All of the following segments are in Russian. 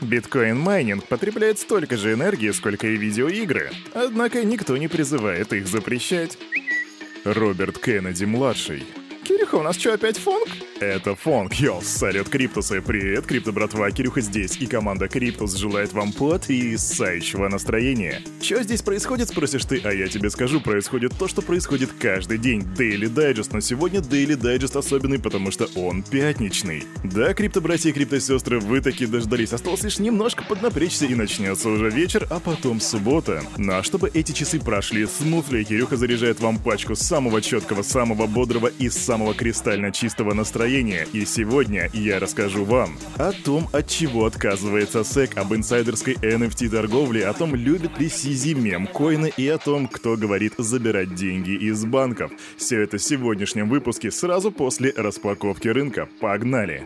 Биткоин-майнинг потребляет столько же энергии, сколько и видеоигры. Однако никто не призывает их запрещать. Роберт Кеннеди-младший. Кирюха, у нас что, опять фонк? Это фонк, йоу, салют Криптусы, привет, Крипто братва, Кирюха здесь, и команда Криптус желает вам потрясающего настроения. Что здесь происходит, спросишь ты, а я тебе скажу, происходит то, что происходит каждый день, Daily Digest, но сегодня Daily Digest особенный, потому что он пятничный. Да, Крипто братья и Крипто сестры, вы таки дождались, осталось лишь немножко поднапрячься и начнется уже вечер, а потом суббота. Ну а чтобы эти часы прошли smoothly, Кирюха заряжает вам пачку самого четкого, самого бодрого и самого кристально чистого настроения настроение, и сегодня я расскажу вам о том, от чего отказывается SEC, об инсайдерской NFT торговле, о том, любит ли CZ мемкоины и о том, кто говорит забирать деньги из банков. Все это в сегодняшнем выпуске сразу после распаковки рынка. Погнали!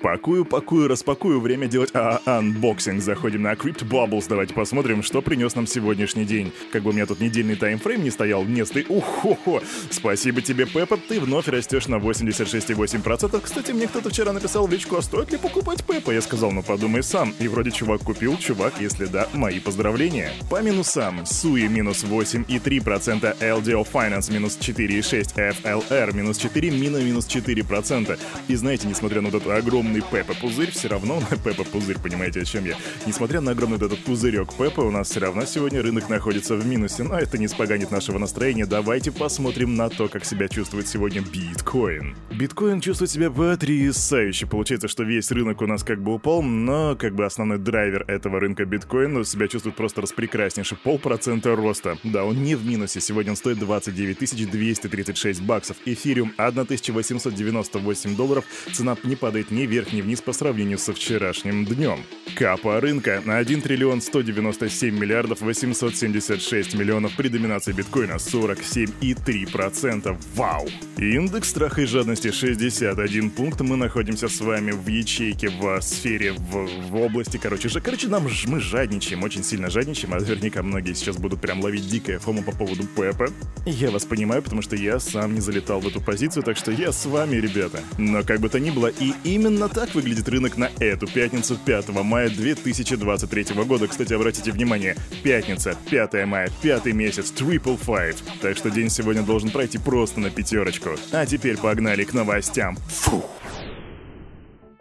Пакую, пакую, распакую, время делать а анбоксинг. Заходим на Crypto Bubbles, давайте посмотрим, что принес нам сегодняшний день. Как бы у меня тут недельный таймфрейм не стоял, не сты... Ухо-хо! Спасибо тебе, Пеппа, ты вновь растешь на 86,8%. 20 Кстати, мне кто-то вчера написал в личку, а стоит ли покупать Пеппа? Я сказал, ну подумай сам. И вроде чувак купил, чувак, если да, мои поздравления. По минусам. Суи минус 8,3%, LDO Finance минус 4,6%, FLR минус 4, Мина минус 4%. И знаете, несмотря на этот огромный Пеппа пузырь, все равно, Пеппа пузырь, понимаете, о чем я? Несмотря на огромный этот пузырек Пеппа, у нас все равно сегодня рынок находится в минусе, но это не споганит нашего настроения. Давайте посмотрим на то, как себя чувствует сегодня биткоин. Биткоин чувствует себя потрясающе. Получается, что весь рынок у нас как бы упал, но как бы основной драйвер этого рынка биткоина себя чувствует просто распрекраснейше. Полпроцента роста. Да, он не в минусе. Сегодня он стоит 29 236 баксов. Эфириум 1898 долларов. Цена не падает ни вверх, ни вниз по сравнению со вчерашним днем. Капа рынка на 1 триллион 197 миллиардов 876 миллионов при доминации биткоина 47,3%. Вау! Индекс страха и жадности 60 51 пункт. Мы находимся с вами в ячейке, в сфере, в, в области, короче же. Короче, нам ж, мы жадничаем, очень сильно жадничаем, а наверняка многие сейчас будут прям ловить дикое фому по поводу Пепа. Я вас понимаю, потому что я сам не залетал в эту позицию, так что я с вами, ребята. Но как бы то ни было, и именно так выглядит рынок на эту пятницу 5 мая 2023 года. Кстати, обратите внимание, пятница, 5 мая, пятый месяц, triple five. Так что день сегодня должен пройти просто на пятерочку. А теперь погнали к новостям. Фу.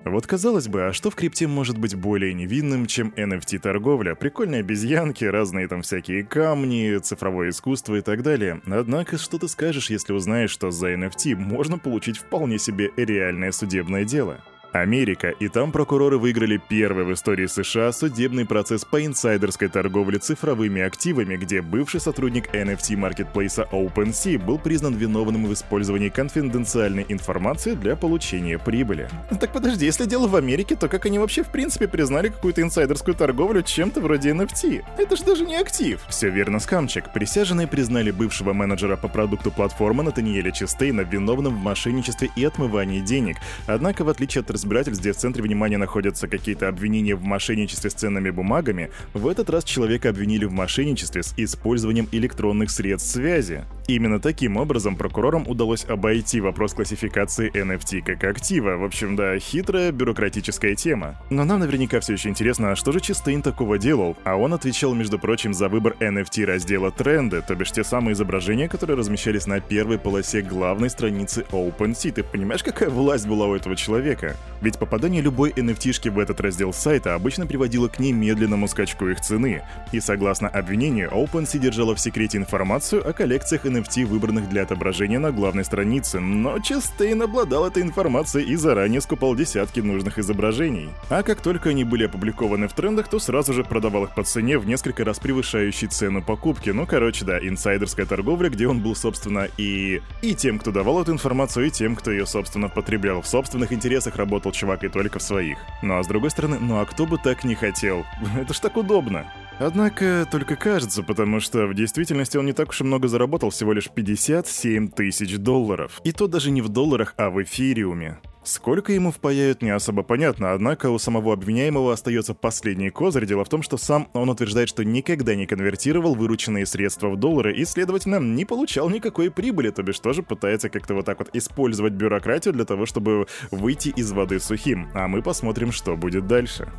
Вот казалось бы, а что в крипте может быть более невинным, чем NFT-торговля? Прикольные обезьянки, разные там всякие камни, цифровое искусство и так далее. Однако, что ты скажешь, если узнаешь, что за NFT можно получить вполне себе реальное судебное дело? Америка, и там прокуроры выиграли первый в истории США судебный процесс по инсайдерской торговле цифровыми активами, где бывший сотрудник NFT-маркетплейса OpenSea был признан виновным в использовании конфиденциальной информации для получения прибыли. Так подожди, если дело в Америке, то как они вообще в принципе признали какую-то инсайдерскую торговлю чем-то вроде NFT? Это же даже не актив. Все верно, скамчик. Присяжные признали бывшего менеджера по продукту платформы Натаниэля Чистейна виновным в мошенничестве и отмывании денег. Однако, в отличие от разбирательств, где в центре внимания находятся какие-то обвинения в мошенничестве с ценными бумагами, в этот раз человека обвинили в мошенничестве с использованием электронных средств связи. Именно таким образом прокурорам удалось обойти вопрос классификации NFT как актива. В общем, да, хитрая бюрократическая тема. Но нам наверняка все еще интересно, а что же Чистейн такого делал? А он отвечал, между прочим, за выбор NFT раздела тренды, то бишь те самые изображения, которые размещались на первой полосе главной страницы OpenSea. Ты понимаешь, какая власть была у этого человека? Ведь попадание любой NFT-шки в этот раздел сайта обычно приводило к немедленному скачку их цены. И согласно обвинению, OpenSea держала в секрете информацию о коллекциях NFT, выбранных для отображения на главной странице, но Честейн обладал этой информацией и заранее скупал десятки нужных изображений. А как только они были опубликованы в трендах, то сразу же продавал их по цене в несколько раз превышающей цену покупки. Ну, короче, да, инсайдерская торговля, где он был, собственно, и... и тем, кто давал эту информацию, и тем, кто ее, собственно, потреблял. В собственных интересах работал работал чувак и только в своих. Ну а с другой стороны, ну а кто бы так не хотел? Это ж так удобно. Однако только кажется, потому что в действительности он не так уж и много заработал, всего лишь 57 тысяч долларов. И то даже не в долларах, а в эфириуме. Сколько ему впаяют, не особо понятно, однако у самого обвиняемого остается последний козырь. Дело в том, что сам он утверждает, что никогда не конвертировал вырученные средства в доллары и, следовательно, не получал никакой прибыли, то бишь тоже пытается как-то вот так вот использовать бюрократию для того, чтобы выйти из воды сухим. А мы посмотрим, что будет дальше.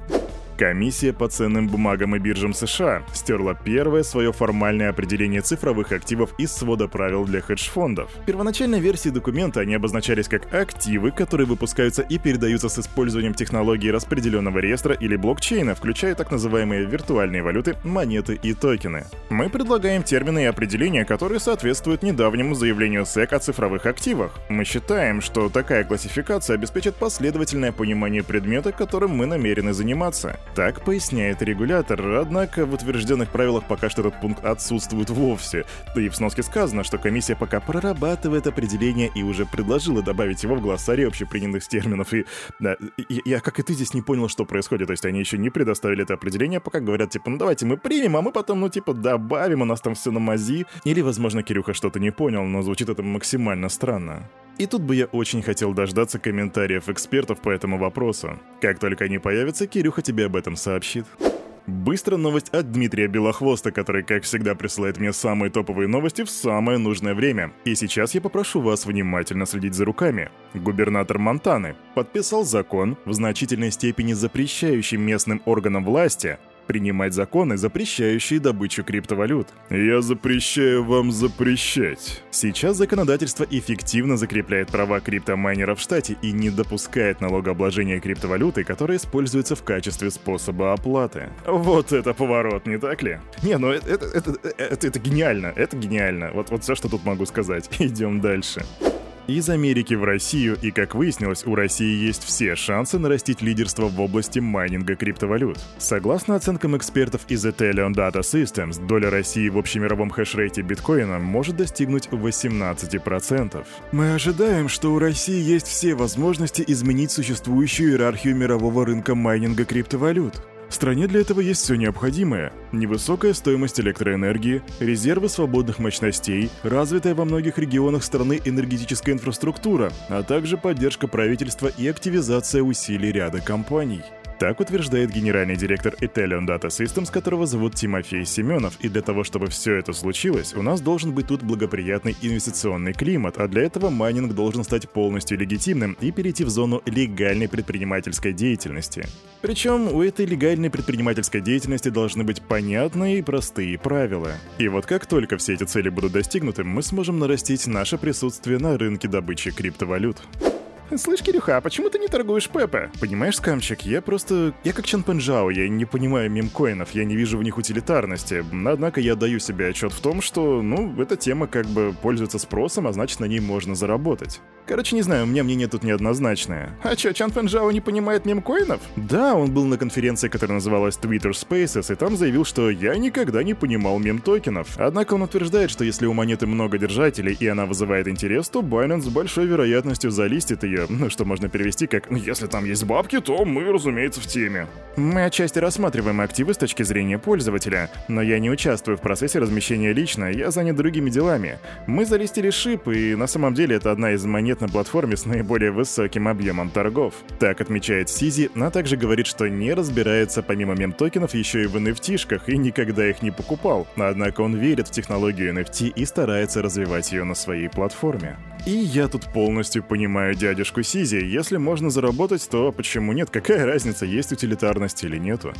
Комиссия по ценным бумагам и биржам США стерла первое свое формальное определение цифровых активов из свода правил для хедж-фондов. В первоначальной версии документа они обозначались как активы, которые выпускаются и передаются с использованием технологии распределенного реестра или блокчейна, включая так называемые виртуальные валюты, монеты и токены. Мы предлагаем термины и определения, которые соответствуют недавнему заявлению SEC о цифровых активах. Мы считаем, что такая классификация обеспечит последовательное понимание предмета, которым мы намерены заниматься. Так поясняет регулятор, однако в утвержденных правилах пока что этот пункт отсутствует вовсе. Да и в сноске сказано, что комиссия пока прорабатывает определение и уже предложила добавить его в глоссарий общепринятых терминов. И да, я, я, как и ты, здесь не понял, что происходит. То есть они еще не предоставили это определение, пока говорят, типа, ну давайте мы примем, а мы потом, ну типа, добавим, у нас там все на мази. Или, возможно, Кирюха что-то не понял, но звучит это максимально странно. И тут бы я очень хотел дождаться комментариев экспертов по этому вопросу. Как только они появятся, Кирюха тебе об этом сообщит. Быстро новость от Дмитрия Белохвоста, который, как всегда, присылает мне самые топовые новости в самое нужное время. И сейчас я попрошу вас внимательно следить за руками. Губернатор Монтаны подписал закон, в значительной степени запрещающий местным органам власти принимать законы, запрещающие добычу криптовалют. Я запрещаю вам запрещать. Сейчас законодательство эффективно закрепляет права криптомайнеров в штате и не допускает налогообложения криптовалюты, которая используется в качестве способа оплаты. Вот это поворот, не так ли? Не, ну это, это, это, это, это гениально, это гениально. Вот, вот все, что тут могу сказать. Идем дальше из Америки в Россию, и, как выяснилось, у России есть все шансы нарастить лидерство в области майнинга криптовалют. Согласно оценкам экспертов из Ethereum Data Systems, доля России в общемировом хешрейте биткоина может достигнуть 18%. Мы ожидаем, что у России есть все возможности изменить существующую иерархию мирового рынка майнинга криптовалют. Стране для этого есть все необходимое. Невысокая стоимость электроэнергии, резервы свободных мощностей, развитая во многих регионах страны энергетическая инфраструктура, а также поддержка правительства и активизация усилий ряда компаний. Так утверждает генеральный директор Italian Data Systems, которого зовут Тимофей Семенов. И для того, чтобы все это случилось, у нас должен быть тут благоприятный инвестиционный климат, а для этого майнинг должен стать полностью легитимным и перейти в зону легальной предпринимательской деятельности. Причем у этой легальной предпринимательской деятельности должны быть понятные и простые правила. И вот как только все эти цели будут достигнуты, мы сможем нарастить наше присутствие на рынке добычи криптовалют. Слышь, Кирюха, а почему ты не торгуешь Пепе? Понимаешь, скамчик, я просто... Я как Чан Пенджао, я не понимаю мемкоинов, я не вижу в них утилитарности. Однако я даю себе отчет в том, что, ну, эта тема как бы пользуется спросом, а значит на ней можно заработать. Короче, не знаю, у меня мнение тут неоднозначное. А чё, Чан Пенджао не понимает мемкоинов? Да, он был на конференции, которая называлась Twitter Spaces, и там заявил, что я никогда не понимал мем-токенов. Однако он утверждает, что если у монеты много держателей и она вызывает интерес, то Binance с большой вероятностью залистит ее ну что можно перевести как «если там есть бабки, то мы, разумеется, в теме». Мы отчасти рассматриваем активы с точки зрения пользователя, но я не участвую в процессе размещения лично, я занят другими делами. Мы залистили шип, и на самом деле это одна из монет на платформе с наиболее высоким объемом торгов. Так отмечает Сизи, но также говорит, что не разбирается помимо мем-токенов еще и в NFT-шках и никогда их не покупал. Однако он верит в технологию NFT и старается развивать ее на своей платформе. И я тут полностью понимаю дядюшку Сизи. Если можно заработать, то почему нет? Какая разница, есть утилитарность или нету?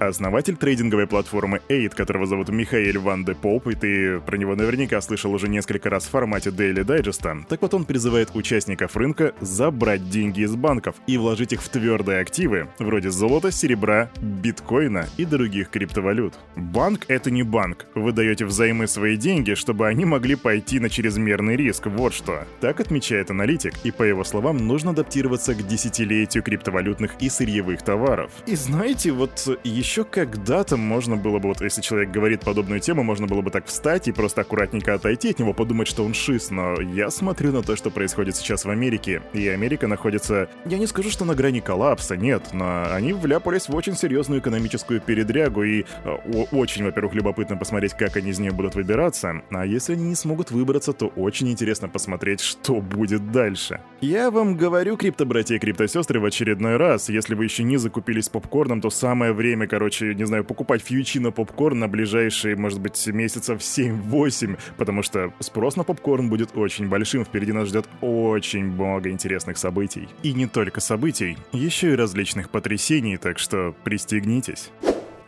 Основатель трейдинговой платформы Aid, которого зовут Михаил Ван де Поп, и ты про него наверняка слышал уже несколько раз в формате Daily Digest. Так вот он призывает участников рынка забрать деньги из банков и вложить их в твердые активы, вроде золота, серебра, биткоина и других криптовалют. Банк — это не банк. Вы даете взаймы свои деньги, чтобы они могли пойти на чрезмерный риск, вот что. Так отмечает аналитик, и по его словам, нужно адаптироваться к десятилетию криптовалютных и сырьевых товаров. И знаете, вот еще еще когда-то можно было бы, вот если человек говорит подобную тему, можно было бы так встать и просто аккуратненько отойти от него, подумать, что он шиз, но я смотрю на то, что происходит сейчас в Америке, и Америка находится, я не скажу, что на грани коллапса, нет, но они вляпались в очень серьезную экономическую передрягу, и э, очень, во-первых, любопытно посмотреть, как они из нее будут выбираться, а если они не смогут выбраться, то очень интересно посмотреть, что будет дальше. Я вам говорю, крипто-братья и крипто-сестры, в очередной раз, если вы еще не закупились попкорном, то самое время, короче, короче, не знаю, покупать фьючи на попкорн на ближайшие, может быть, месяцев 7-8, потому что спрос на попкорн будет очень большим, впереди нас ждет очень много интересных событий. И не только событий, еще и различных потрясений, так что пристегнитесь.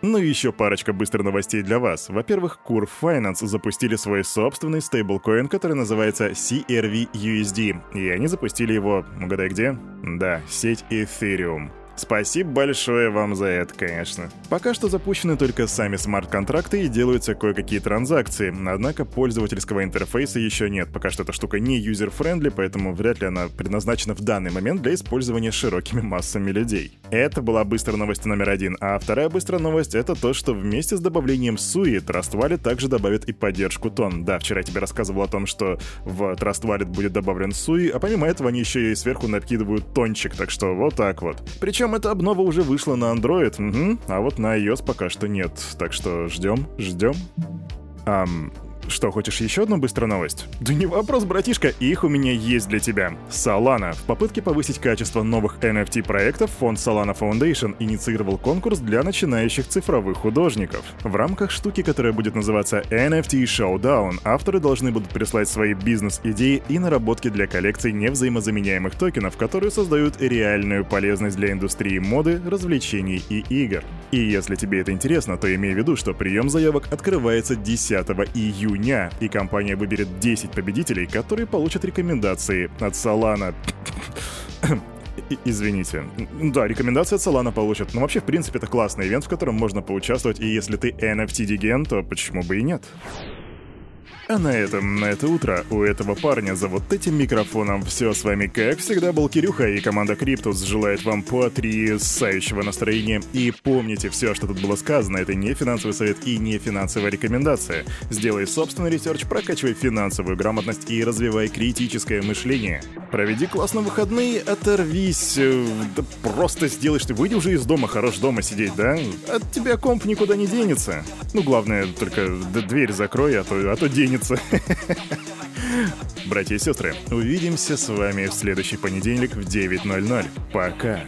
Ну и еще парочка быстрых новостей для вас. Во-первых, Curve Finance запустили свой собственный стейблкоин, который называется CRV-USD. И они запустили его, угадай где? Да, сеть Ethereum. Спасибо большое вам за это, конечно. Пока что запущены только сами смарт-контракты и делаются кое-какие транзакции, однако пользовательского интерфейса еще нет. Пока что эта штука не user-friendly, поэтому вряд ли она предназначена в данный момент для использования широкими массами людей. Это была быстрая новость номер один, а вторая быстрая новость — это то, что вместе с добавлением SUI Trust Wallet также добавит и поддержку TON. Да, вчера я тебе рассказывал о том, что в Trust Wallet будет добавлен SUI, а помимо этого они еще и сверху накидывают тончик, так что вот так вот. Причем причем эта обнова уже вышла на Android, угу, а вот на iOS пока что нет. Так что ждем, ждем. Ам, что, хочешь еще одну быструю новость? Да не вопрос, братишка, их у меня есть для тебя. Solana. В попытке повысить качество новых NFT-проектов фонд Solana Foundation инициировал конкурс для начинающих цифровых художников. В рамках штуки, которая будет называться NFT Showdown, авторы должны будут прислать свои бизнес-идеи и наработки для коллекций невзаимозаменяемых токенов, которые создают реальную полезность для индустрии моды, развлечений и игр. И если тебе это интересно, то имей в виду, что прием заявок открывается 10 июня июня, и компания выберет 10 победителей, которые получат рекомендации от Solana. Извините. Да, рекомендации от Solana получат. Но вообще, в принципе, это классный ивент, в котором можно поучаствовать, и если ты NFT-диген, то почему бы и нет? А на этом, на это утро, у этого парня за вот этим микрофоном все с вами, как всегда, был Кирюха, и команда Криптус желает вам потрясающего настроения. И помните, все, что тут было сказано, это не финансовый совет и не финансовая рекомендация. Сделай собственный ресерч, прокачивай финансовую грамотность и развивай критическое мышление. Проведи классно выходные, оторвись, э, да просто сделай, что выйди уже из дома, хорош дома сидеть, да? От тебя комп никуда не денется. Ну, главное, только дверь закрой, а то, а то денется. Братья и сестры, увидимся с вами в следующий понедельник в 9.00. Пока.